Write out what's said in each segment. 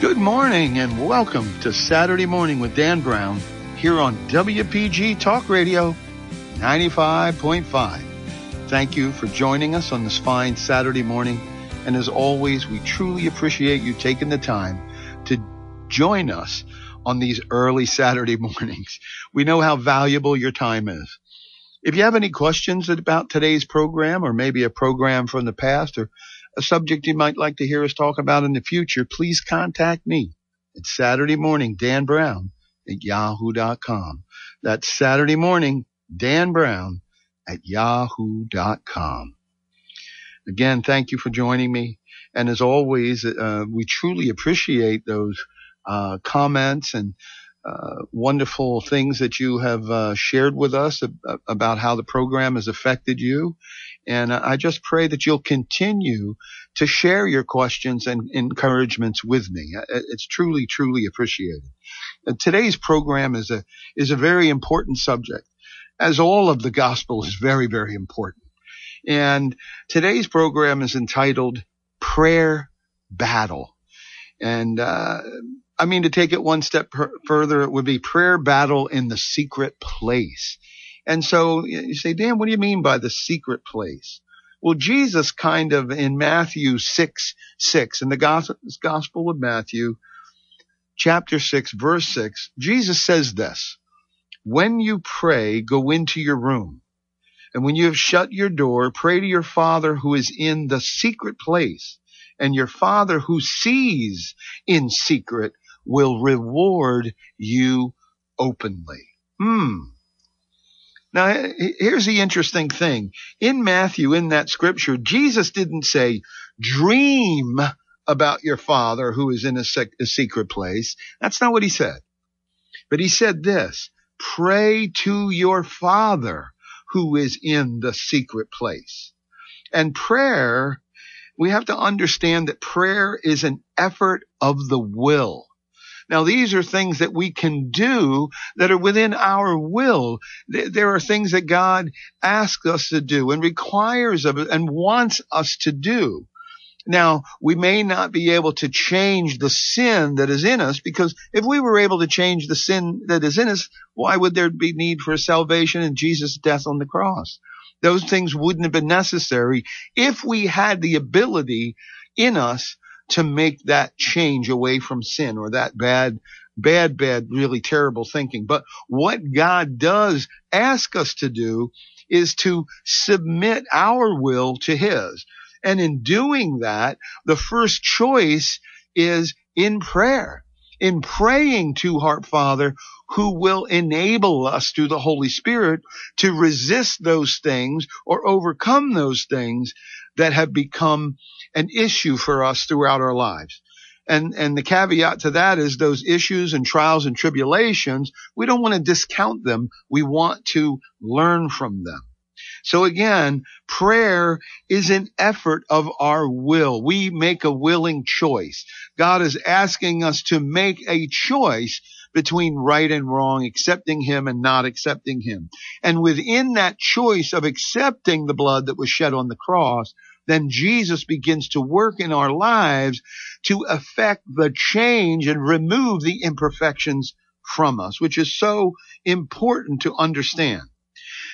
Good morning and welcome to Saturday Morning with Dan Brown here on WPG Talk Radio 95.5. Thank you for joining us on this fine Saturday morning. And as always, we truly appreciate you taking the time to join us on these early Saturday mornings. We know how valuable your time is. If you have any questions about today's program or maybe a program from the past or a subject you might like to hear us talk about in the future, please contact me. It's Saturday morning, Dan Brown at yahoo.com. That's Saturday morning, Dan Brown at yahoo.com. Again, thank you for joining me. And as always, uh, we truly appreciate those uh, comments and uh, wonderful things that you have uh, shared with us ab- about how the program has affected you. And I just pray that you'll continue to share your questions and encouragements with me. It's truly, truly appreciated. And today's program is a, is a very important subject as all of the gospel is very, very important. And today's program is entitled Prayer Battle. And, uh, I mean, to take it one step per- further, it would be prayer battle in the secret place. And so you say, Dan, what do you mean by the secret place? Well, Jesus kind of in Matthew 6, 6, in the Gospel of Matthew, chapter 6, verse 6, Jesus says this, when you pray, go into your room. And when you have shut your door, pray to your Father who is in the secret place. And your Father who sees in secret will reward you openly. Hmm. Now, here's the interesting thing. In Matthew, in that scripture, Jesus didn't say, dream about your father who is in a, sec- a secret place. That's not what he said. But he said this, pray to your father who is in the secret place. And prayer, we have to understand that prayer is an effort of the will. Now, these are things that we can do that are within our will. There are things that God asks us to do and requires of us and wants us to do. Now, we may not be able to change the sin that is in us because if we were able to change the sin that is in us, why would there be need for salvation and Jesus' death on the cross? Those things wouldn't have been necessary if we had the ability in us to make that change away from sin or that bad, bad, bad, really terrible thinking. But what God does ask us to do is to submit our will to His. And in doing that, the first choice is in prayer, in praying to Heart Father, who will enable us through the Holy Spirit to resist those things or overcome those things that have become an issue for us throughout our lives. And, and the caveat to that is those issues and trials and tribulations, we don't want to discount them. We want to learn from them. So again, prayer is an effort of our will. We make a willing choice. God is asking us to make a choice between right and wrong, accepting him and not accepting him. And within that choice of accepting the blood that was shed on the cross, then Jesus begins to work in our lives to affect the change and remove the imperfections from us, which is so important to understand.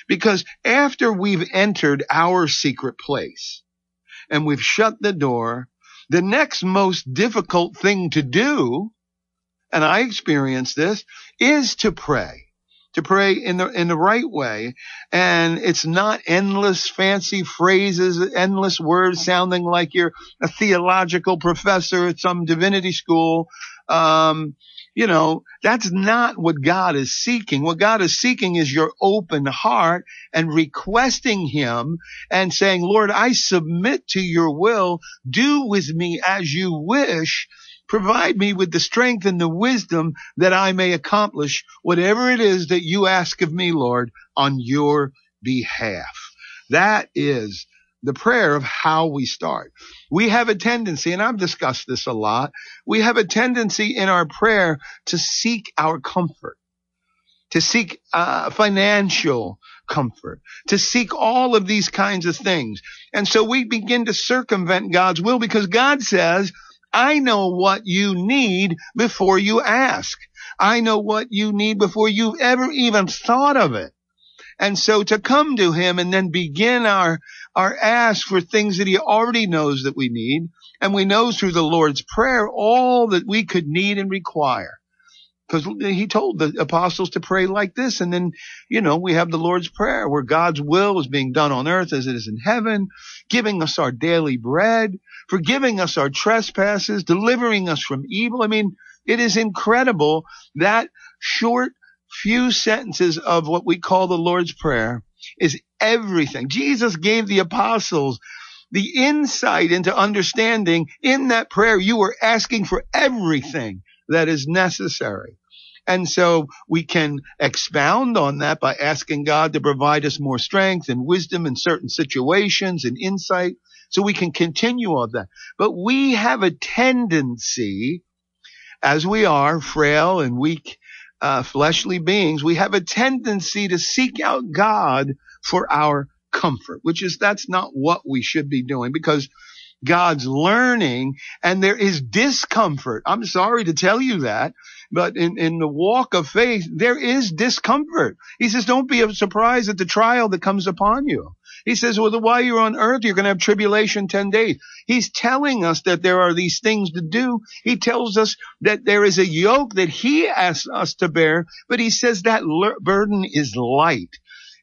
Because after we've entered our secret place and we've shut the door, the next most difficult thing to do, and I experience this, is to pray to pray in the in the right way. And it's not endless fancy phrases endless words sounding like you're a theological professor at some divinity school. Um, you know that's not what god is seeking. What god is seeking is your open heart and requesting him and saying lord i submit to your will. Do with me as you wish Provide me with the strength and the wisdom that I may accomplish whatever it is that you ask of me, Lord, on your behalf. That is the prayer of how we start. We have a tendency, and I've discussed this a lot, we have a tendency in our prayer to seek our comfort, to seek uh, financial comfort, to seek all of these kinds of things. And so we begin to circumvent God's will because God says, I know what you need before you ask. I know what you need before you've ever even thought of it. And so to come to him and then begin our, our ask for things that he already knows that we need. And we know through the Lord's prayer all that we could need and require. Because he told the apostles to pray like this. And then, you know, we have the Lord's Prayer where God's will is being done on earth as it is in heaven, giving us our daily bread, forgiving us our trespasses, delivering us from evil. I mean, it is incredible that short few sentences of what we call the Lord's Prayer is everything. Jesus gave the apostles the insight into understanding in that prayer. You were asking for everything that is necessary. And so we can expound on that by asking God to provide us more strength and wisdom in certain situations and insight so we can continue on that. But we have a tendency, as we are frail and weak, uh, fleshly beings, we have a tendency to seek out God for our comfort, which is, that's not what we should be doing because God's learning and there is discomfort. I'm sorry to tell you that, but in, in the walk of faith, there is discomfort. He says, don't be surprised at the trial that comes upon you. He says, well, while you're on earth, you're going to have tribulation 10 days. He's telling us that there are these things to do. He tells us that there is a yoke that he asks us to bear, but he says that burden is light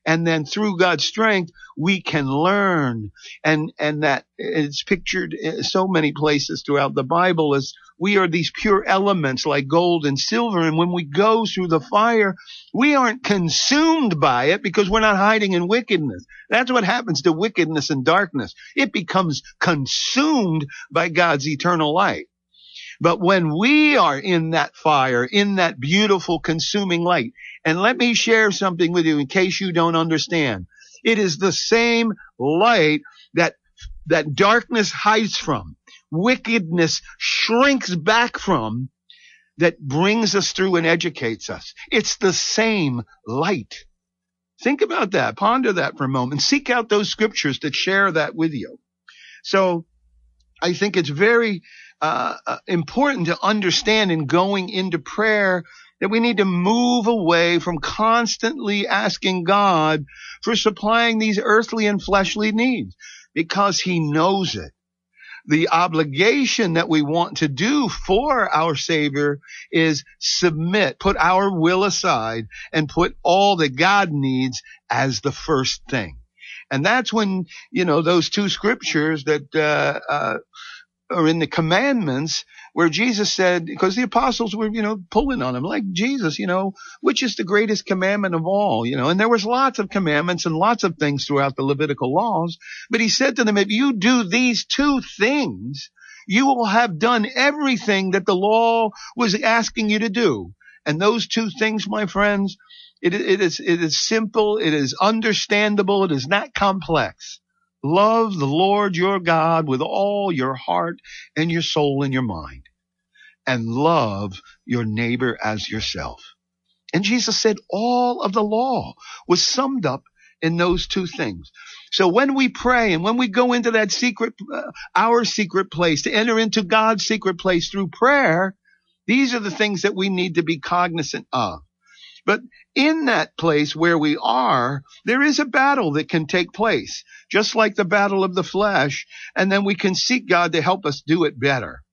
and then through God's strength, we can learn. And, and that it's pictured so many places throughout the Bible as we are these pure elements like gold and silver. And when we go through the fire, we aren't consumed by it because we're not hiding in wickedness. That's what happens to wickedness and darkness. It becomes consumed by God's eternal light. But when we are in that fire, in that beautiful consuming light, and let me share something with you in case you don't understand. It is the same light that, that darkness hides from, wickedness shrinks back from, that brings us through and educates us. It's the same light. Think about that. Ponder that for a moment. Seek out those scriptures that share that with you. So I think it's very uh, uh, important to understand in going into prayer that we need to move away from constantly asking God for supplying these earthly and fleshly needs because he knows it. The obligation that we want to do for our Savior is submit, put our will aside and put all that God needs as the first thing. And that's when, you know, those two scriptures that, uh, uh, or in the commandments where Jesus said, because the apostles were, you know, pulling on him, like Jesus, you know, which is the greatest commandment of all, you know, and there was lots of commandments and lots of things throughout the Levitical laws, but he said to them, if you do these two things, you will have done everything that the law was asking you to do. And those two things, my friends, it, it is, it is simple. It is understandable. It is not complex. Love the Lord your God with all your heart and your soul and your mind. And love your neighbor as yourself. And Jesus said all of the law was summed up in those two things. So when we pray and when we go into that secret, uh, our secret place, to enter into God's secret place through prayer, these are the things that we need to be cognizant of. But in that place where we are, there is a battle that can take place, just like the battle of the flesh. And then we can seek God to help us do it better.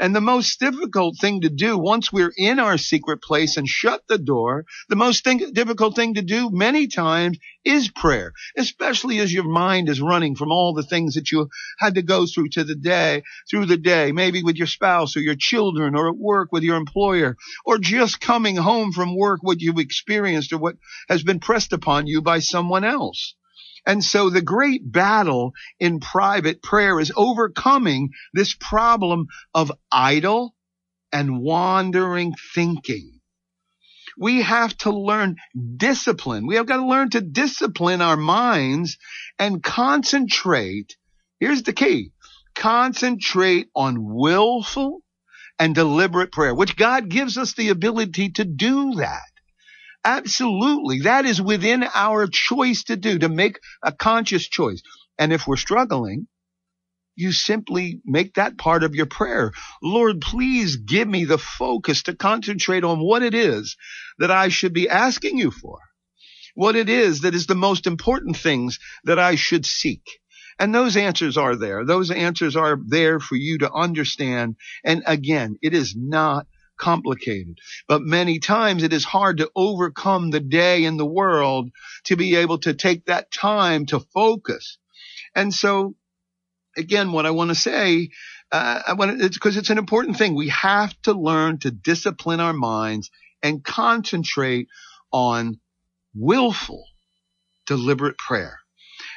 And the most difficult thing to do once we're in our secret place and shut the door, the most thing, difficult thing to do many times is prayer, especially as your mind is running from all the things that you had to go through to the day, through the day, maybe with your spouse or your children or at work with your employer or just coming home from work, what you've experienced or what has been pressed upon you by someone else. And so the great battle in private prayer is overcoming this problem of idle and wandering thinking. We have to learn discipline. We have got to learn to discipline our minds and concentrate. Here's the key. Concentrate on willful and deliberate prayer, which God gives us the ability to do that. Absolutely. That is within our choice to do, to make a conscious choice. And if we're struggling, you simply make that part of your prayer. Lord, please give me the focus to concentrate on what it is that I should be asking you for. What it is that is the most important things that I should seek. And those answers are there. Those answers are there for you to understand. And again, it is not complicated. But many times it is hard to overcome the day in the world to be able to take that time to focus. And so again, what I want to say, uh, I want it's because it's an important thing. We have to learn to discipline our minds and concentrate on willful, deliberate prayer.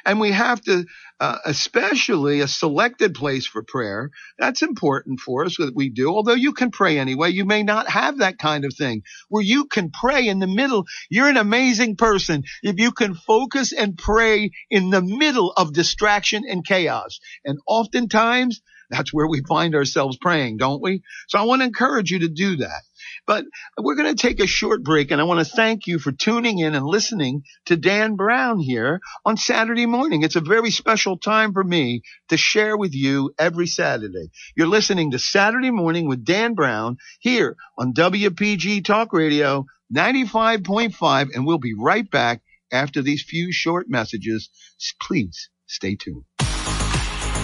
And we have to, uh, especially a selected place for prayer. That's important for us that we do. Although you can pray anyway, you may not have that kind of thing where you can pray in the middle. You're an amazing person if you can focus and pray in the middle of distraction and chaos. And oftentimes that's where we find ourselves praying, don't we? So I want to encourage you to do that. But we're going to take a short break and I want to thank you for tuning in and listening to Dan Brown here on Saturday morning. It's a very special time for me to share with you every Saturday. You're listening to Saturday morning with Dan Brown here on WPG Talk Radio 95.5 and we'll be right back after these few short messages. Please stay tuned.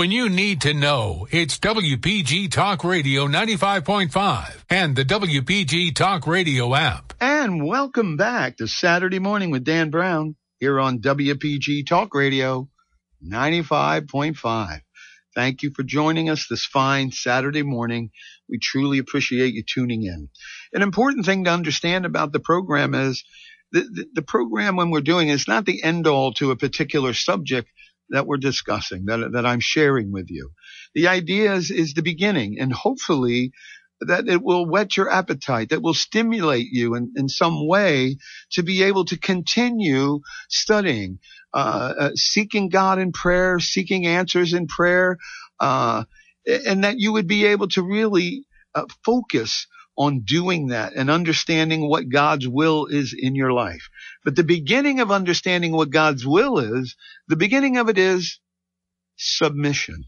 When you need to know, it's WPG Talk Radio 95.5 and the WPG Talk Radio app. And welcome back to Saturday Morning with Dan Brown here on WPG Talk Radio 95.5. Thank you for joining us this fine Saturday morning. We truly appreciate you tuning in. An important thing to understand about the program is the, the, the program when we're doing is not the end all to a particular subject that we're discussing, that, that I'm sharing with you. The idea is, is the beginning and hopefully that it will whet your appetite, that will stimulate you in, in some way to be able to continue studying, uh, uh, seeking God in prayer, seeking answers in prayer, uh, and that you would be able to really uh, focus on doing that and understanding what God's will is in your life. But the beginning of understanding what God's will is, the beginning of it is submission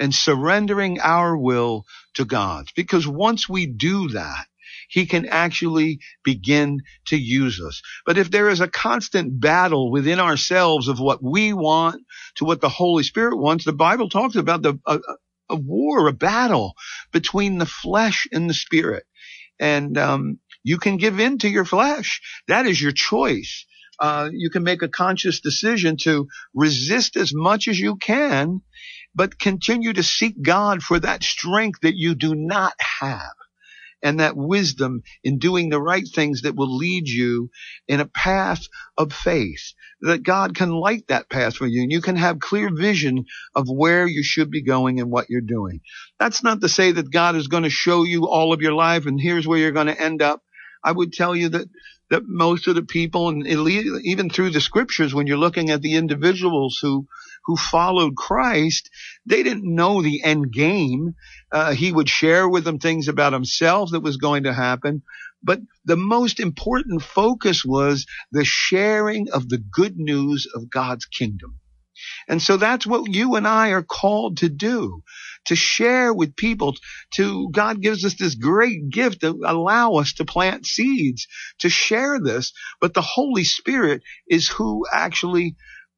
and surrendering our will to God's. Because once we do that, he can actually begin to use us. But if there is a constant battle within ourselves of what we want to what the Holy Spirit wants, the Bible talks about the, a, a war, a battle between the flesh and the spirit and um, you can give in to your flesh. That is your choice. Uh, you can make a conscious decision to resist as much as you can, but continue to seek God for that strength that you do not have and that wisdom in doing the right things that will lead you in a path of faith. That God can light that path for you and you can have clear vision of where you should be going and what you're doing. That's not to say that God is going to show you all of your life and here's where you're going to end up. I would tell you that that most of the people, and even through the scriptures, when you're looking at the individuals who who followed Christ, they didn't know the end game. Uh, he would share with them things about himself that was going to happen. But the most important focus was the sharing of the good news of God's kingdom. And so that's what you and I are called to do, to share with people, to God gives us this great gift to allow us to plant seeds, to share this. But the Holy Spirit is who actually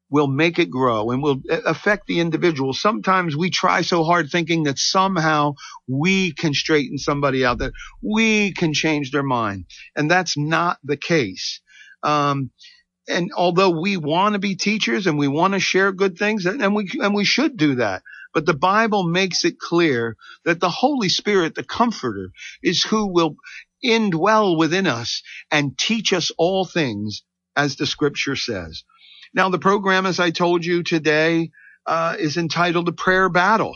will make it grow and will affect the individual. Sometimes we try so hard thinking that somehow we can straighten somebody out, that we can change their mind. And that's not the case. Um, and although we want to be teachers and we want to share good things and we, and we should do that, but the Bible makes it clear that the Holy Spirit, the comforter, is who will indwell within us and teach us all things as the scripture says. Now, the program, as I told you today, uh, is entitled The Prayer Battle.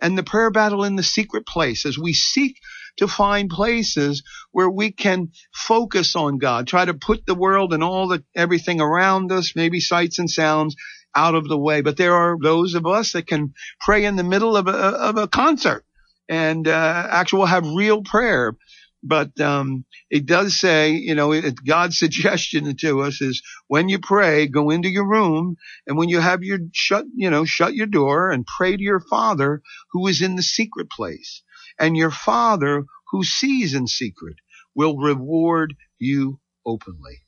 and the prayer battle in the secret place as we seek to find places where we can focus on God, try to put the world and all the everything around us, maybe sights and sounds out of the way. But there are those of us that can pray in the middle of a, of a concert and uh, actually have real prayer. But um, it does say, you know, it, God's suggestion to us is when you pray, go into your room, and when you have your shut, you know, shut your door and pray to your Father who is in the secret place, and your Father who sees in secret will reward you openly.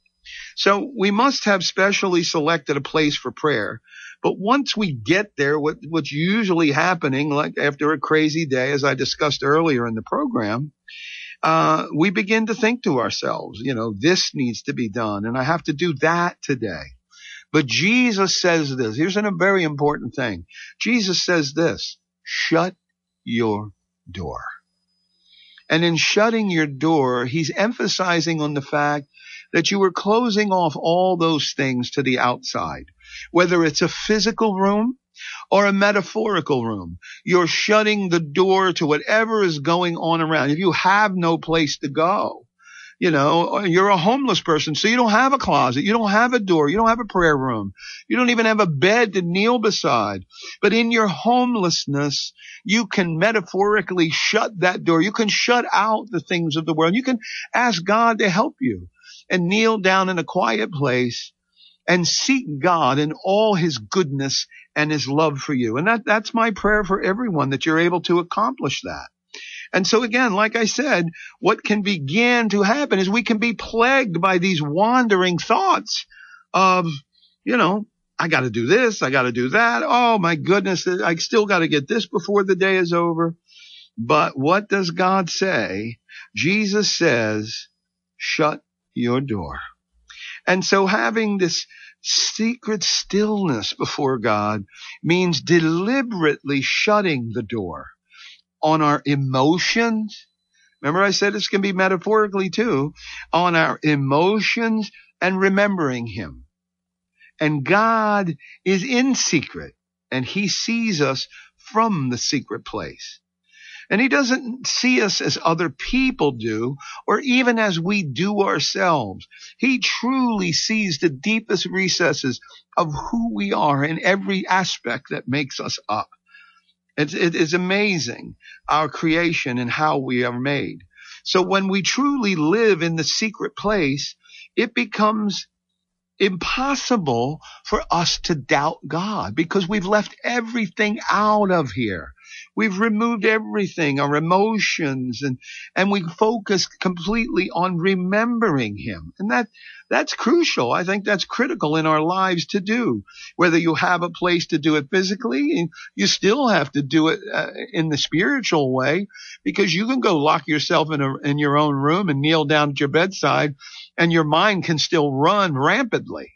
So we must have specially selected a place for prayer. But once we get there, what, what's usually happening, like after a crazy day, as I discussed earlier in the program, uh, we begin to think to ourselves, you know, this needs to be done and I have to do that today. But Jesus says this. Here's a very important thing. Jesus says this, shut your door. And in shutting your door, he's emphasizing on the fact that you were closing off all those things to the outside, whether it's a physical room or a metaphorical room. You're shutting the door to whatever is going on around. If you have no place to go, you know, you're a homeless person, so you don't have a closet, you don't have a door, you don't have a prayer room, you don't even have a bed to kneel beside. But in your homelessness, you can metaphorically shut that door. You can shut out the things of the world. You can ask God to help you and kneel down in a quiet place and seek God in all his goodness and his love for you. And that, that's my prayer for everyone that you're able to accomplish that. And so again, like I said, what can begin to happen is we can be plagued by these wandering thoughts of, you know, I got to do this. I got to do that. Oh my goodness. I still got to get this before the day is over. But what does God say? Jesus says, shut your door. And so having this secret stillness before God means deliberately shutting the door on our emotions. Remember I said this can be metaphorically too, on our emotions and remembering Him. And God is in secret and He sees us from the secret place. And he doesn't see us as other people do, or even as we do ourselves. He truly sees the deepest recesses of who we are in every aspect that makes us up. It's, it is amazing, our creation and how we are made. So when we truly live in the secret place, it becomes impossible for us to doubt God because we've left everything out of here. We've removed everything, our emotions, and, and we focus completely on remembering Him. And that, that's crucial. I think that's critical in our lives to do. Whether you have a place to do it physically, you still have to do it uh, in the spiritual way because you can go lock yourself in a, in your own room and kneel down at your bedside and your mind can still run rampantly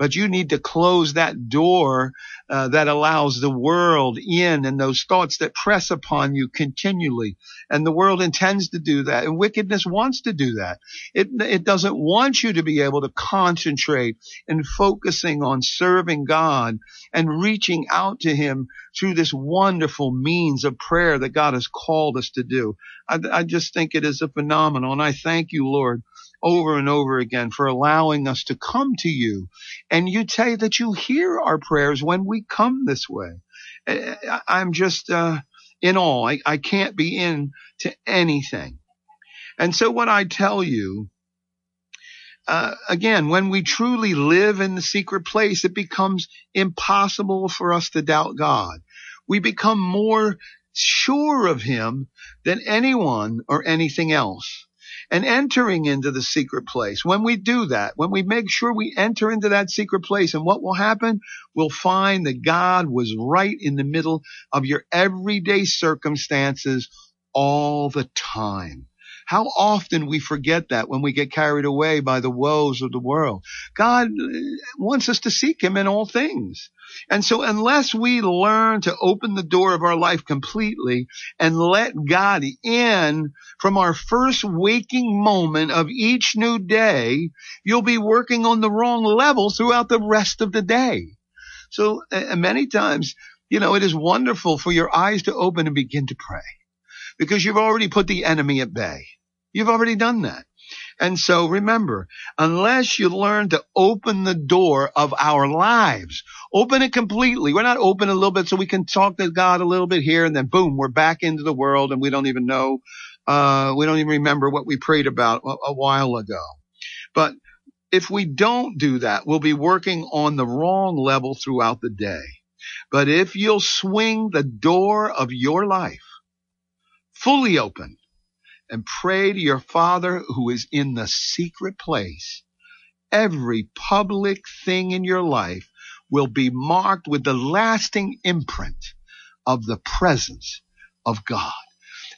but you need to close that door uh, that allows the world in and those thoughts that press upon you continually. And the world intends to do that. And wickedness wants to do that. It, it doesn't want you to be able to concentrate and focusing on serving God and reaching out to Him through this wonderful means of prayer that God has called us to do. I, I just think it is a phenomenal. And I thank you, Lord, over and over again for allowing us to come to you. And you say that you hear our prayers when we come this way. I'm just uh, in awe. I, I can't be in to anything. And so what I tell you, uh, again, when we truly live in the secret place, it becomes impossible for us to doubt God. We become more sure of Him than anyone or anything else and entering into the secret place. When we do that, when we make sure we enter into that secret place and what will happen, we'll find that God was right in the middle of your everyday circumstances all the time. How often we forget that when we get carried away by the woes of the world. God uh, wants us to seek Him in all things. And so unless we learn to open the door of our life completely and let God in from our first waking moment of each new day, you'll be working on the wrong level throughout the rest of the day. So uh, many times You know, it is wonderful for your eyes to open and begin to pray because you've already put the enemy at bay. You've already done that. And so remember, unless you learn to open the door of our lives, open it completely. We're not open a little bit so we can talk to God a little bit here and then boom, we're back into the world and we don't even know, uh, we don't even remember what we prayed about a, a while ago. But if we don't do that, we'll be working on the wrong level throughout the day. But if you'll swing the door of your life fully open, and pray to your Father who is in the secret place, every public thing in your life will be marked with the lasting imprint of the presence of God.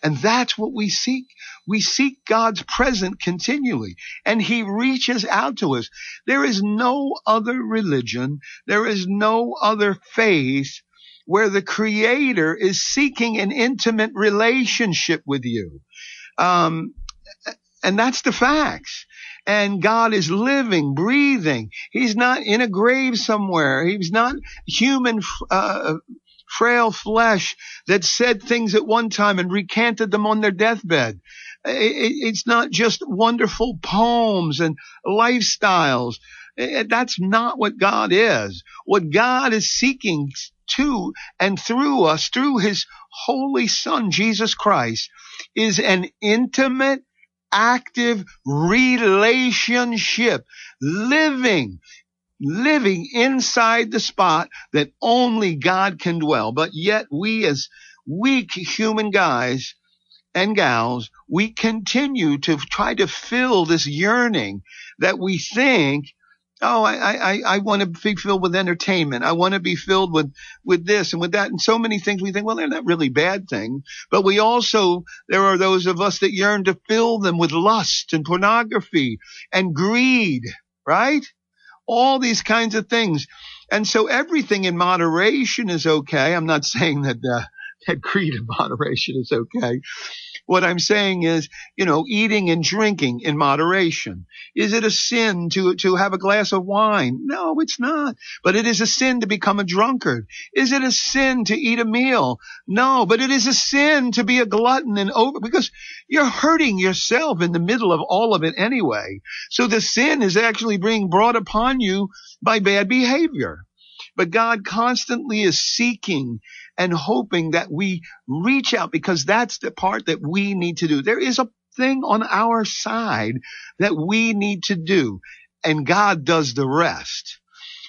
And that's what we seek. We seek God's presence continually and he reaches out to us. There is no other religion. There is no other faith where the creator is seeking an intimate relationship with you. Um, and that's the facts. And God is living, breathing. He's not in a grave somewhere. He's not human, uh, frail flesh that said things at one time and recanted them on their deathbed. It's not just wonderful poems and lifestyles. That's not what God is. What God is seeking to and through us, through his holy son, Jesus Christ, is an intimate, active relationship, living, living inside the spot that only God can dwell. But yet we as weak human guys and gals, we continue to try to fill this yearning that we think Oh, I, I, I want to be filled with entertainment. I want to be filled with, with this and with that and so many things. We think, well, they're not really bad things, but we also, there are those of us that yearn to fill them with lust and pornography and greed, right? All these kinds of things. And so everything in moderation is okay. I'm not saying that, uh, that greed in moderation is okay. What I'm saying is, you know, eating and drinking in moderation. Is it a sin to, to have a glass of wine? No, it's not. But it is a sin to become a drunkard. Is it a sin to eat a meal? No, but it is a sin to be a glutton and over, because you're hurting yourself in the middle of all of it anyway. So the sin is actually being brought upon you by bad behavior. But God constantly is seeking and hoping that we reach out because that's the part that we need to do. There is a thing on our side that we need to do and God does the rest.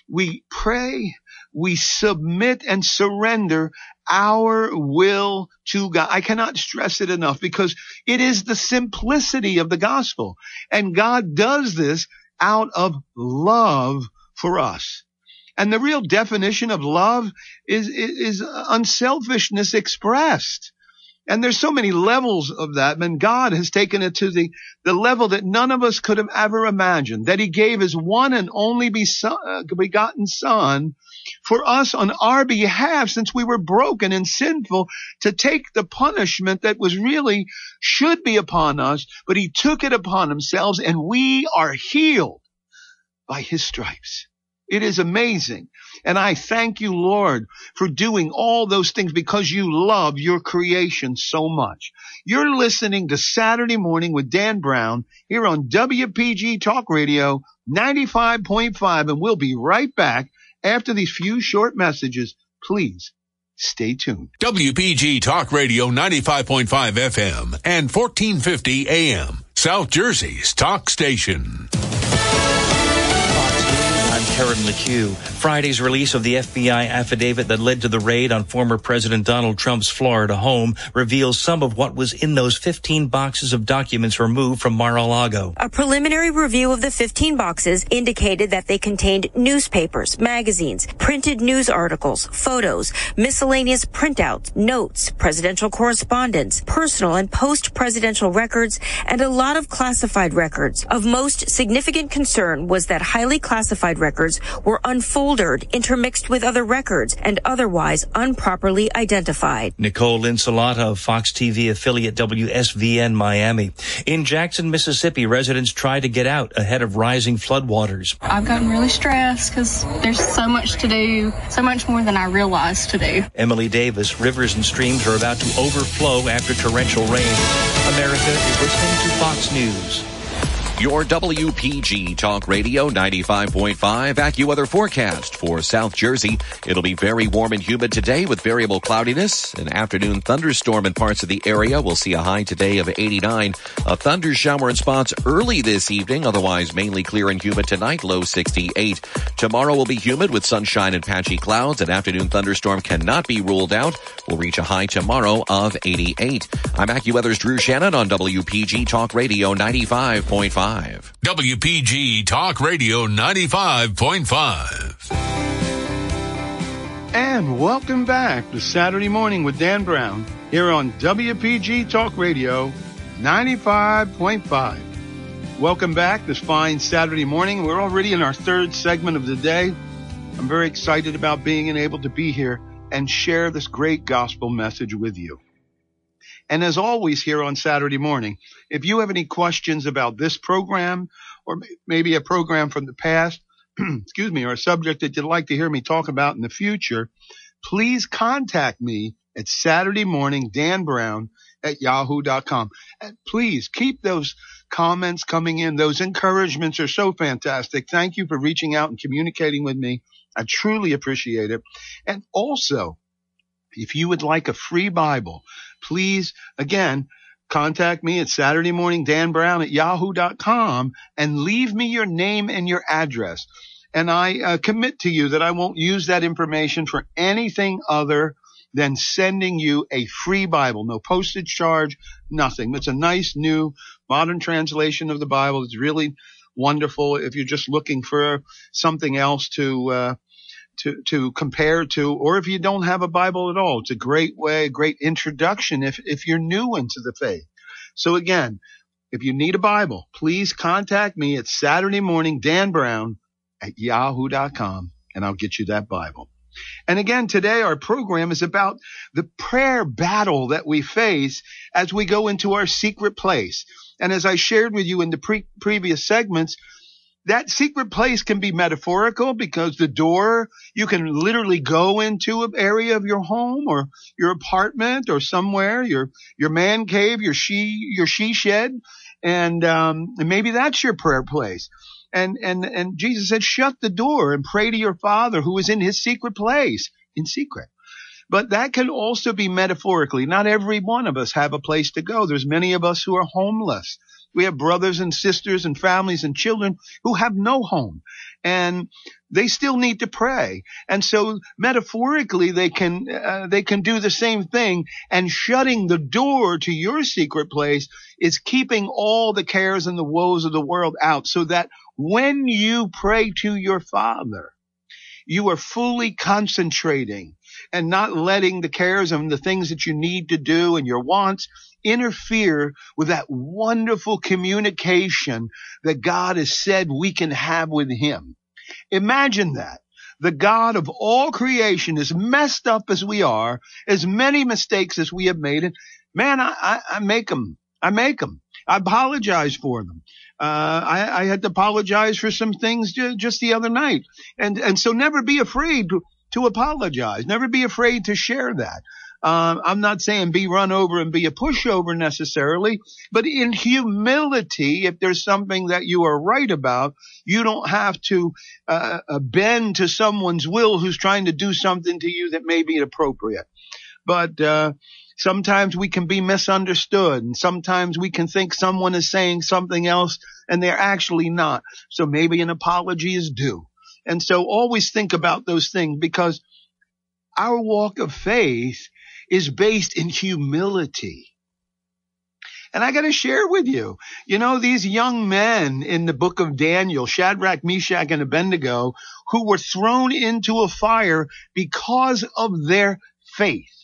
We pray, we submit and surrender our will to God. I cannot stress it enough because it is the simplicity of the gospel. And God does this out of love for us. And the real definition of love is, is, is unselfishness expressed. And there's so many levels of that. And God has taken it to the, the level that none of us could have ever imagined, that he gave his one and only uh, begotten son for us on our behalf since we were broken and sinful to take the punishment that was really should be upon us, but he took it upon himself and we are healed by his stripes. It is amazing. And I thank you, Lord, for doing all those things because you love your creation so much. You're listening to Saturday morning with Dan Brown here on WPG Talk Radio 95.5 and we'll be right back after these few short messages. Please stay tuned. WPG Talk Radio 95.5 FM and 1450 AM, South Jersey's talk station. Karen McHugh. Friday's release of the FBI affidavit that led to the raid on former President Donald Trump's Florida home reveals some of what was in those 15 boxes of documents removed from Mar-a-Lago. A preliminary review of the 15 boxes indicated that they contained newspapers, magazines, printed news articles, photos, miscellaneous printouts, notes, presidential correspondence, personal and post-presidential records, and a lot of classified records. Of most significant concern was that highly classified records records were unfoldered, intermixed with other records, and otherwise improperly identified. Nicole Insalata of Fox TV affiliate WSVN Miami. In Jackson, Mississippi, residents try to get out ahead of rising floodwaters. I've gotten really stressed because there's so much to do, so much more than I realized to do. Emily Davis, rivers and streams are about to overflow after torrential rain. America is listening to Fox News. Your WPG Talk Radio 95.5 AccuWeather forecast for South Jersey. It'll be very warm and humid today with variable cloudiness. An afternoon thunderstorm in parts of the area. We'll see a high today of 89. A thunder shower in spots early this evening. Otherwise mainly clear and humid tonight. Low 68. Tomorrow will be humid with sunshine and patchy clouds. An afternoon thunderstorm cannot be ruled out. We'll reach a high tomorrow of 88. I'm AccuWeather's Drew Shannon on WPG Talk Radio 95.5. WPG Talk Radio 95.5. And welcome back to Saturday Morning with Dan Brown here on WPG Talk Radio 95.5. Welcome back this fine Saturday morning. We're already in our third segment of the day. I'm very excited about being able to be here and share this great gospel message with you. And as always here on Saturday morning, if you have any questions about this program or maybe a program from the past, excuse me, or a subject that you'd like to hear me talk about in the future, please contact me at Saturday morning, Dan Brown at yahoo.com. And please keep those comments coming in. Those encouragements are so fantastic. Thank you for reaching out and communicating with me. I truly appreciate it. And also, if you would like a free Bible, please, again, contact me at Saturday morning, Dan Brown at yahoo.com and leave me your name and your address. And I uh, commit to you that I won't use that information for anything other than sending you a free Bible. No postage charge, nothing. It's a nice new modern translation of the Bible. It's really wonderful if you're just looking for something else to, uh, to, to compare to, or if you don't have a Bible at all, it's a great way, great introduction if, if you're new into the faith. So again, if you need a Bible, please contact me at Saturday morning, Dan Brown at yahoo.com and I'll get you that Bible. And again, today our program is about the prayer battle that we face as we go into our secret place. And as I shared with you in the pre- previous segments, that secret place can be metaphorical because the door, you can literally go into an area of your home or your apartment or somewhere, your, your man cave, your she, your she shed. And, um, and maybe that's your prayer place. And, and, and Jesus said, shut the door and pray to your father who is in his secret place in secret. But that can also be metaphorically. Not every one of us have a place to go. There's many of us who are homeless. We have brothers and sisters and families and children who have no home and they still need to pray. And so metaphorically, they can, uh, they can do the same thing and shutting the door to your secret place is keeping all the cares and the woes of the world out so that when you pray to your father, you are fully concentrating and not letting the cares and the things that you need to do and your wants interfere with that wonderful communication that God has said we can have with him. Imagine that. The God of all creation, as messed up as we are, as many mistakes as we have made, and man, I, I, I make them. I make them. I apologize for them. Uh, I, I, had to apologize for some things ju- just the other night, and and so never be afraid to, apologize. Never be afraid to share that. Uh, I'm not saying be run over and be a pushover necessarily, but in humility, if there's something that you are right about, you don't have to uh, uh, bend to someone's will who's trying to do something to you that may be inappropriate. But uh, sometimes we can be misunderstood, and sometimes we can think someone is saying something else and they're actually not. So maybe an apology is due. And so always think about those things because our walk of faith is based in humility. And I got to share with you, you know, these young men in the book of Daniel, Shadrach, Meshach, and Abednego, who were thrown into a fire because of their faith.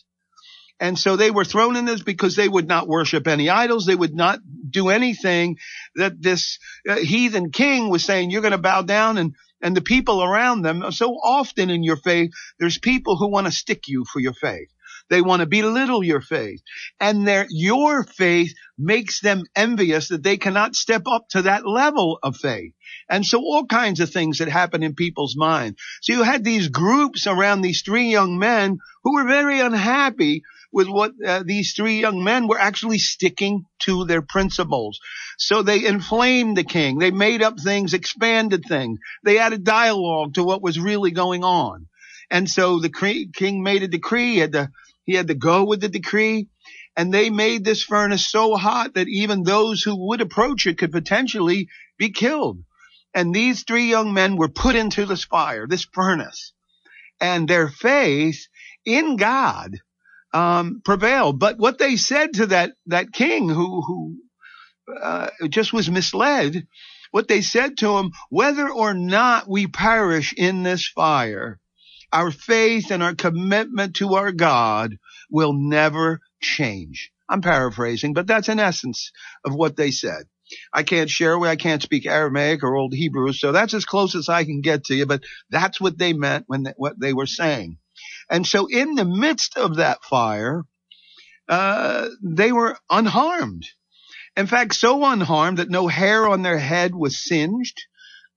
And so they were thrown in this because they would not worship any idols. They would not do anything that this uh, heathen king was saying, you're going to bow down and and the people around them. So often in your faith, there's people who want to stick you for your faith. They want to belittle your faith and their, your faith makes them envious that they cannot step up to that level of faith. And so all kinds of things that happen in people's mind. So you had these groups around these three young men who were very unhappy with what uh, these three young men were actually sticking to their principles. So they inflamed the king. They made up things, expanded things. They added dialogue to what was really going on. And so the king made a decree. He had to, he had to go with the decree. And they made this furnace so hot that even those who would approach it could potentially be killed. And these three young men were put into this fire, this furnace. And their faith in God um, prevailed. But what they said to that that king who who uh, just was misled, what they said to him, whether or not we perish in this fire, our faith and our commitment to our God will never change. I'm paraphrasing, but that's an essence of what they said. I can't share I can't speak Aramaic or Old Hebrew, so that's as close as I can get to you, but that's what they meant when they, what they were saying. And so in the midst of that fire, uh, they were unharmed. In fact, so unharmed that no hair on their head was singed.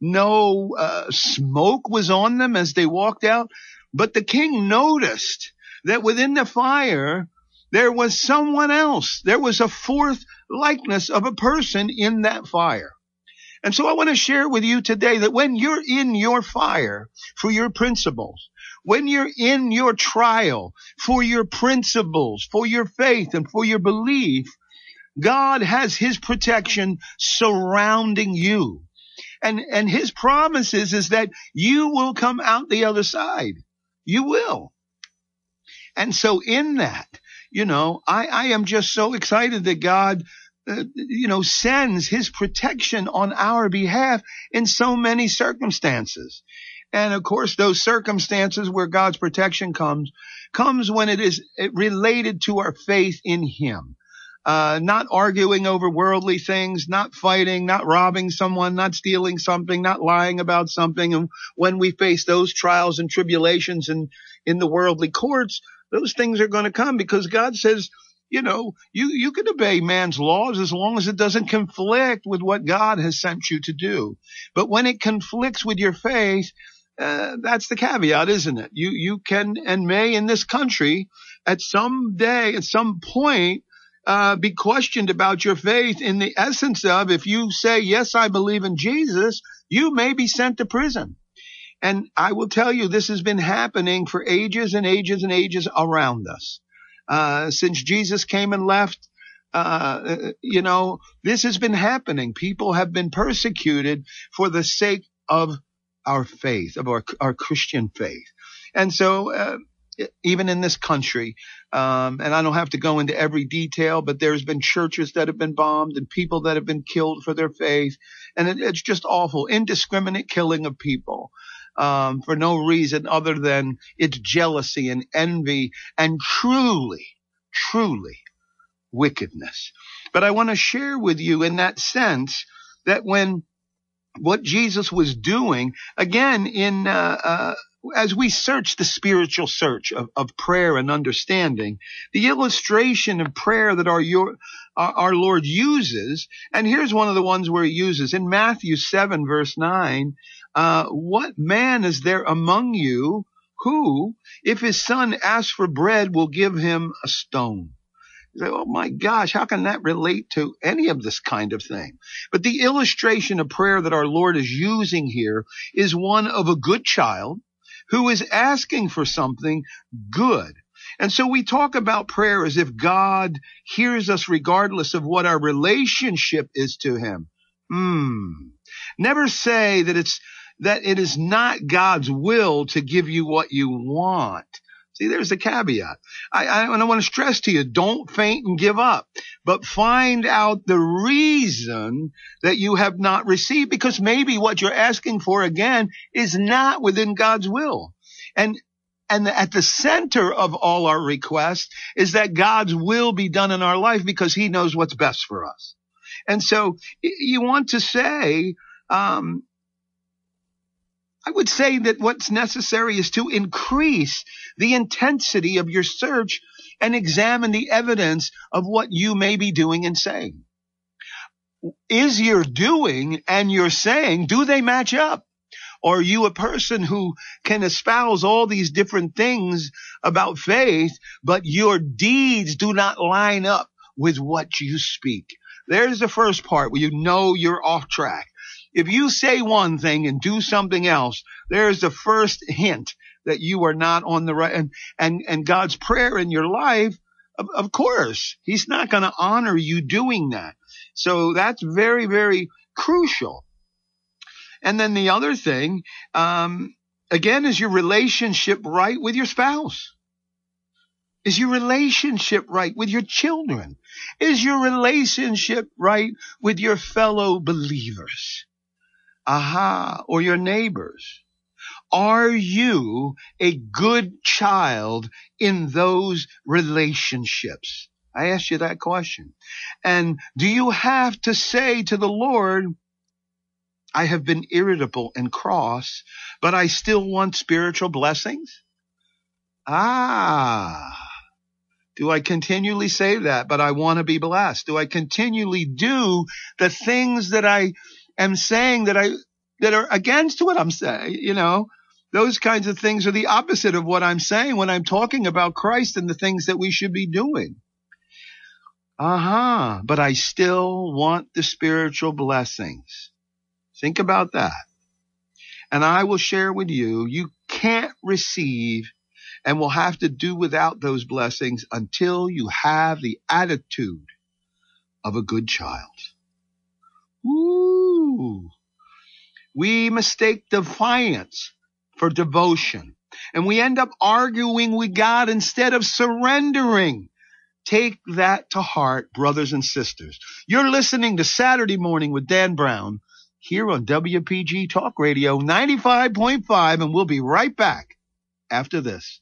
No uh, smoke was on them as they walked out. But the king noticed that within the fire, there was someone else. There was a fourth likeness of a person in that fire. And so I want to share with you today that when you're in your fire for your principles, when you're in your trial for your principles, for your faith and for your belief, God has his protection surrounding you. And, and his promises is that you will come out the other side. You will. And so in that, you know, I, I am just so excited that God uh, you know, sends his protection on our behalf in so many circumstances. And of course, those circumstances where God's protection comes, comes when it is related to our faith in him. Uh, not arguing over worldly things, not fighting, not robbing someone, not stealing something, not lying about something. And when we face those trials and tribulations in, in the worldly courts, those things are going to come because God says, you know, you, you can obey man's laws as long as it doesn't conflict with what God has sent you to do. But when it conflicts with your faith, uh, that's the caveat, isn't it? You, you can and may in this country at some day, at some point, uh, be questioned about your faith in the essence of if you say, yes, I believe in Jesus, you may be sent to prison. And I will tell you, this has been happening for ages and ages and ages around us. Uh, since Jesus came and left, uh, you know, this has been happening. People have been persecuted for the sake of our faith, of our, our Christian faith. And so, uh, even in this country, um, and I don't have to go into every detail, but there's been churches that have been bombed and people that have been killed for their faith. And it, it's just awful, indiscriminate killing of people um, for no reason other than it's jealousy and envy and truly, truly wickedness. But I want to share with you in that sense that when what Jesus was doing, again, in, uh, uh, as we search the spiritual search of, of prayer and understanding, the illustration of prayer that our, your, our, Lord uses, and here's one of the ones where he uses in Matthew 7 verse 9, uh, what man is there among you who, if his son asks for bread, will give him a stone? You say, oh my gosh, how can that relate to any of this kind of thing? But the illustration of prayer that our Lord is using here is one of a good child who is asking for something good. And so we talk about prayer as if God hears us regardless of what our relationship is to him. Hmm. Never say that it's that it is not God's will to give you what you want. See, there's a caveat. I, I, I want to stress to you, don't faint and give up, but find out the reason that you have not received because maybe what you're asking for again is not within God's will. And and at the center of all our requests is that God's will be done in our life because he knows what's best for us. And so you want to say, um, I would say that what's necessary is to increase the intensity of your search and examine the evidence of what you may be doing and saying. Is your doing and your saying, do they match up? Or are you a person who can espouse all these different things about faith, but your deeds do not line up with what you speak? There's the first part where you know you're off track. If you say one thing and do something else, there's the first hint that you are not on the right and and, and God's prayer in your life of, of course he's not going to honor you doing that so that's very very crucial and then the other thing, um, again, is your relationship right with your spouse? Is your relationship right with your children? Is your relationship right with your fellow believers? Aha, or your neighbors? Are you a good child in those relationships? I ask you that question. And do you have to say to the Lord, I have been irritable and cross, but I still want spiritual blessings? Ah. Do I continually say that, but I want to be blessed? Do I continually do the things that I am saying that I, that are against what I'm saying? You know, those kinds of things are the opposite of what I'm saying when I'm talking about Christ and the things that we should be doing. Uh huh. But I still want the spiritual blessings. Think about that. And I will share with you, you can't receive and will have to do without those blessings until you have the attitude of a good child. We mistake defiance for devotion and we end up arguing with God instead of surrendering. Take that to heart, brothers and sisters. You're listening to Saturday morning with Dan Brown here on WPG Talk Radio 95.5, and we'll be right back after this.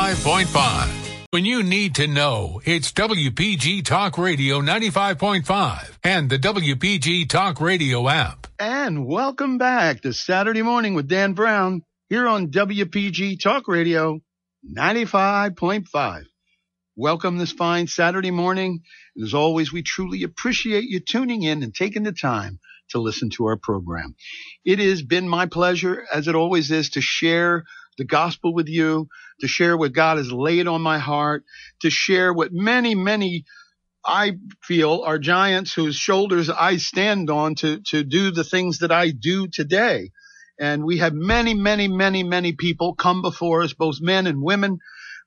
95.5. When you need to know, it's WPG Talk Radio 95.5 and the WPG Talk Radio app. And welcome back to Saturday morning with Dan Brown here on WPG Talk Radio 95.5. Welcome this fine Saturday morning. And as always, we truly appreciate you tuning in and taking the time to listen to our program. It has been my pleasure, as it always is, to share the gospel with you, to share what God has laid on my heart, to share what many, many I feel are giants whose shoulders I stand on to, to do the things that I do today. And we have many, many, many, many people come before us, both men and women,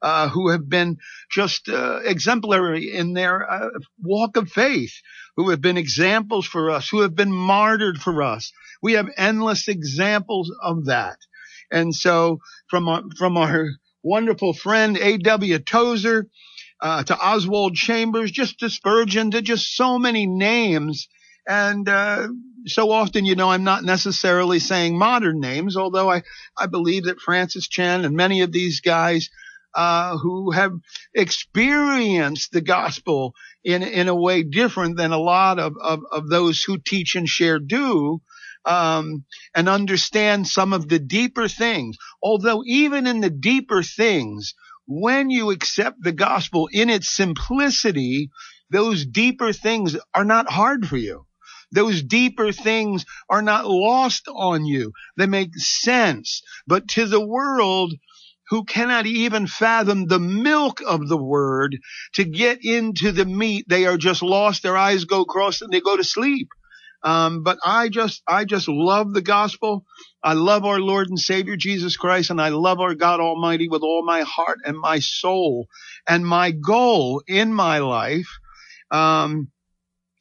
uh, who have been just uh, exemplary in their uh, walk of faith, who have been examples for us, who have been martyred for us. We have endless examples of that. And so from our, from our wonderful friend A.W. Tozer, uh, to Oswald Chambers, just to Spurgeon, to just so many names. And, uh, so often, you know, I'm not necessarily saying modern names, although I, I believe that Francis Chan and many of these guys, uh, who have experienced the gospel in, in a way different than a lot of, of, of those who teach and share do, um, and understand some of the deeper things. Although even in the deeper things, when you accept the gospel in its simplicity, those deeper things are not hard for you. Those deeper things are not lost on you. They make sense. But to the world, who cannot even fathom the milk of the word to get into the meat, they are just lost. Their eyes go cross and they go to sleep. Um, but I just, I just love the gospel. I love our Lord and Savior Jesus Christ and I love our God Almighty with all my heart and my soul. And my goal in my life, um,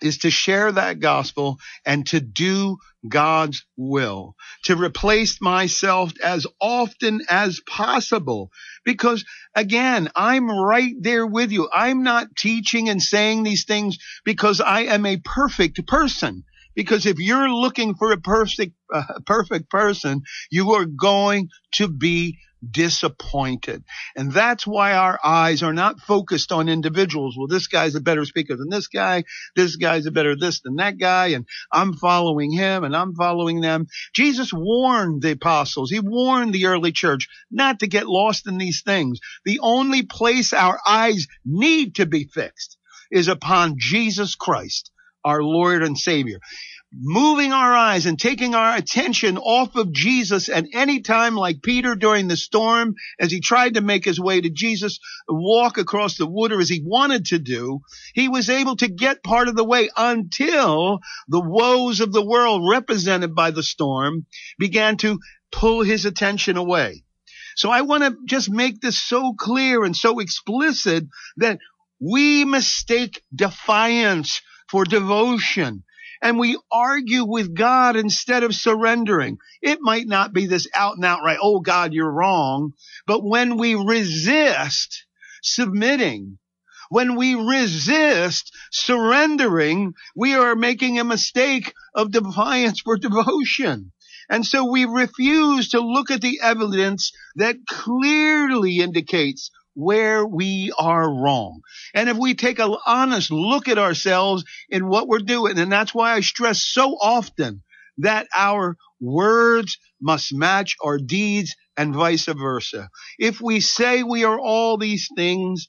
is to share that gospel and to do God's will, to replace myself as often as possible. Because again, I'm right there with you. I'm not teaching and saying these things because I am a perfect person. Because if you're looking for a perfect, uh, perfect person, you are going to be disappointed. And that's why our eyes are not focused on individuals. Well, this guy's a better speaker than this guy. This guy's a better this than that guy. And I'm following him and I'm following them. Jesus warned the apostles. He warned the early church not to get lost in these things. The only place our eyes need to be fixed is upon Jesus Christ, our Lord and Savior moving our eyes and taking our attention off of Jesus at any time, like Peter during the storm, as he tried to make his way to Jesus, walk across the water as he wanted to do, he was able to get part of the way until the woes of the world represented by the storm began to pull his attention away. So I want to just make this so clear and so explicit that we mistake defiance for devotion and we argue with God instead of surrendering. It might not be this out and out right, oh God, you're wrong. But when we resist submitting, when we resist surrendering, we are making a mistake of defiance for devotion. And so we refuse to look at the evidence that clearly indicates where we are wrong. And if we take an honest look at ourselves in what we're doing, and that's why I stress so often that our words must match our deeds and vice versa. If we say we are all these things,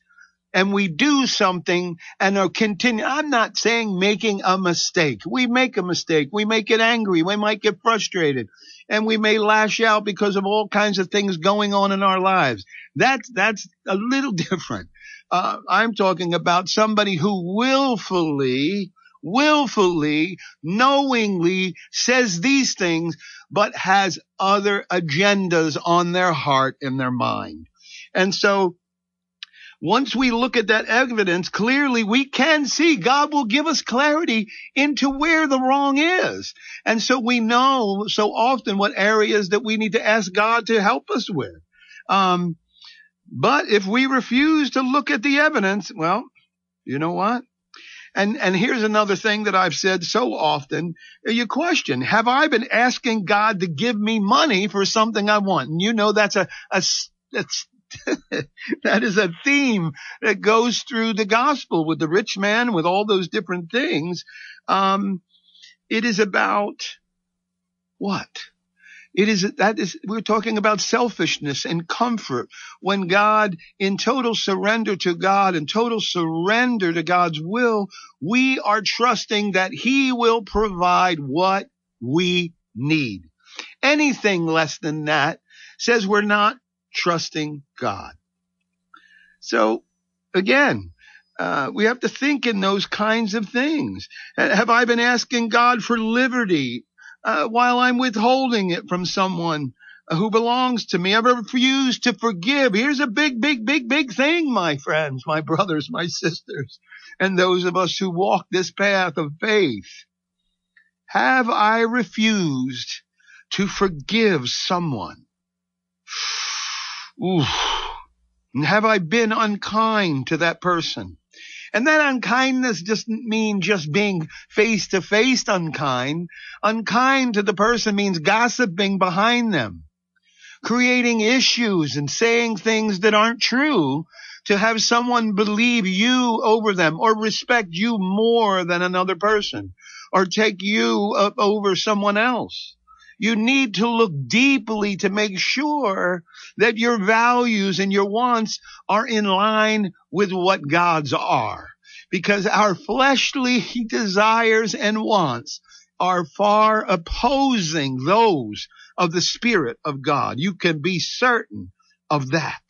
and we do something and are continue. I'm not saying making a mistake. We make a mistake. We may get angry. We might get frustrated and we may lash out because of all kinds of things going on in our lives. That's, that's a little different. Uh, I'm talking about somebody who willfully, willfully, knowingly says these things, but has other agendas on their heart and their mind. And so once we look at that evidence clearly, we can see God will give us clarity into where the wrong is. And so we know so often what areas that we need to ask God to help us with. Um, but if we refuse to look at the evidence, well, you know what? And, and here's another thing that I've said so often. You question, have I been asking God to give me money for something I want? And you know, that's a, a, that's that is a theme that goes through the gospel with the rich man, with all those different things. Um, it is about what? It is, that is, we're talking about selfishness and comfort. When God, in total surrender to God and total surrender to God's will, we are trusting that He will provide what we need. Anything less than that says we're not trusting God. So again, uh, we have to think in those kinds of things. Have I been asking God for liberty uh, while I'm withholding it from someone who belongs to me? I've refused to forgive. Here's a big, big, big, big thing, my friends, my brothers, my sisters, and those of us who walk this path of faith. Have I refused to forgive someone? Oof. Have I been unkind to that person? And that unkindness doesn't mean just being face to face unkind. Unkind to the person means gossiping behind them, creating issues and saying things that aren't true to have someone believe you over them or respect you more than another person or take you over someone else. You need to look deeply to make sure that your values and your wants are in line with what God's are. Because our fleshly desires and wants are far opposing those of the Spirit of God. You can be certain of that.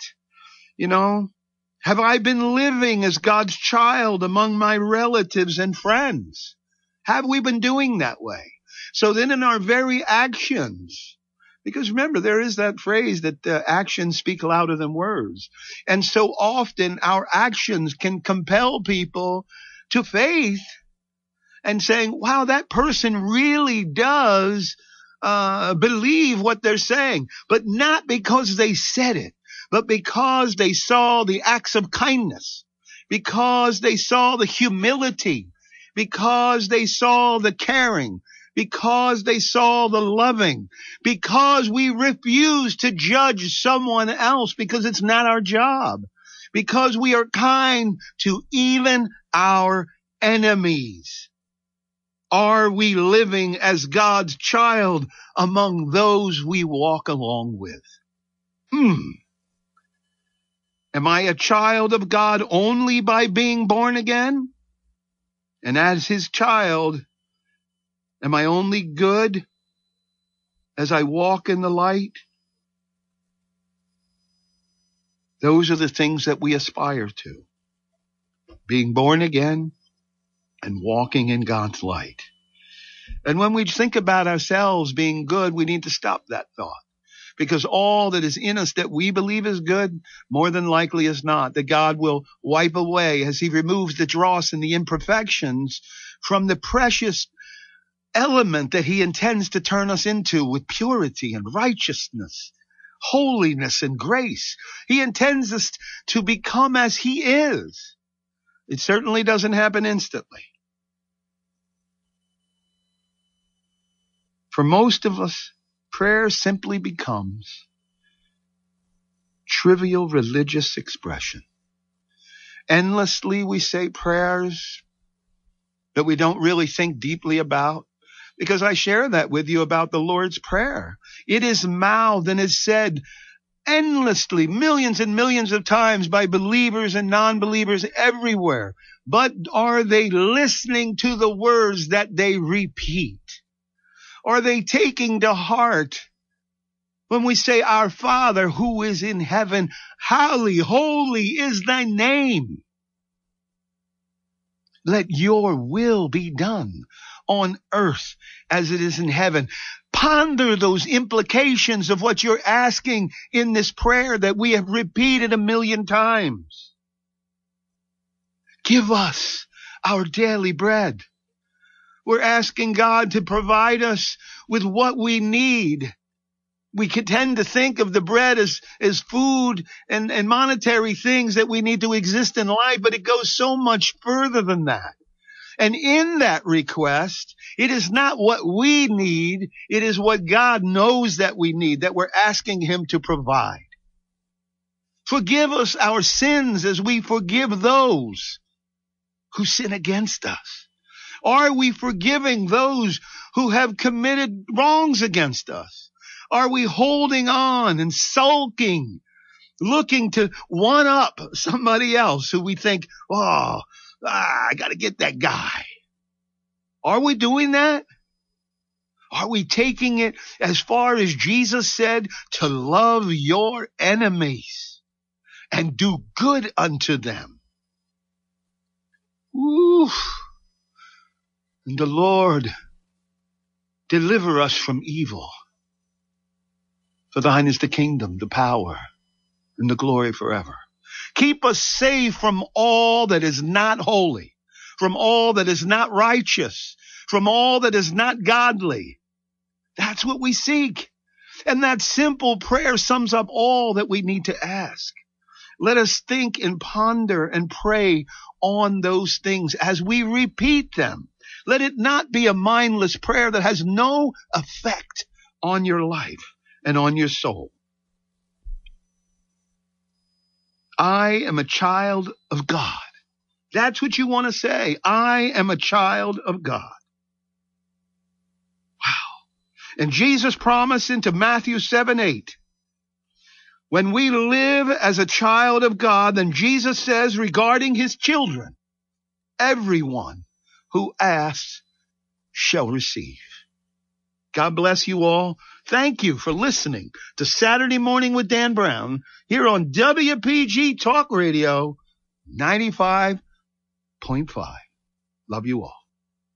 You know, have I been living as God's child among my relatives and friends? Have we been doing that way? So then in our very actions, because remember, there is that phrase that uh, actions speak louder than words. And so often our actions can compel people to faith and saying, wow, that person really does uh, believe what they're saying, but not because they said it, but because they saw the acts of kindness, because they saw the humility, because they saw the caring, because they saw the loving, because we refuse to judge someone else because it's not our job, because we are kind to even our enemies. Are we living as God's child among those we walk along with? Hmm. Am I a child of God only by being born again? And as his child, am I only good as I walk in the light? Those are the things that we aspire to. Being born again and walking in God's light. And when we think about ourselves being good, we need to stop that thought because all that is in us that we believe is good, more than likely is not, that God will wipe away as he removes the dross and the imperfections from the precious element that he intends to turn us into with purity and righteousness, holiness and grace. He intends us to become as he is. It certainly doesn't happen instantly. For most of us, prayer simply becomes trivial religious expression. Endlessly we say prayers that we don't really think deeply about because I share that with you about the Lord's Prayer. It is mouthed and is said endlessly, millions and millions of times by believers and non-believers everywhere. But are they listening to the words that they repeat? Are they taking to heart when we say, Our Father who is in heaven, holy, holy is thy name. Let your will be done on earth as it is in heaven. Ponder those implications of what you're asking in this prayer that we have repeated a million times. Give us our daily bread. We're asking God to provide us with what we need. We tend to think of the bread as, as food and, and monetary things that we need to exist in life, but it goes so much further than that. And in that request, it is not what we need. It is what God knows that we need, that we're asking Him to provide. Forgive us our sins as we forgive those who sin against us. Are we forgiving those who have committed wrongs against us? Are we holding on and sulking, looking to one up somebody else who we think, oh, ah, I gotta get that guy. Are we doing that? Are we taking it as far as Jesus said to love your enemies and do good unto them? Oof. And the Lord deliver us from evil. For thine is the kingdom, the power, and the glory forever. Keep us safe from all that is not holy, from all that is not righteous, from all that is not godly. That's what we seek. And that simple prayer sums up all that we need to ask. Let us think and ponder and pray on those things as we repeat them. Let it not be a mindless prayer that has no effect on your life and on your soul. I am a child of God. That's what you want to say. I am a child of God. Wow. And Jesus promised into Matthew 7 8. When we live as a child of God, then Jesus says regarding his children, everyone who asks shall receive. God bless you all. Thank you for listening to Saturday Morning with Dan Brown here on WPG Talk Radio 95.5. Love you all.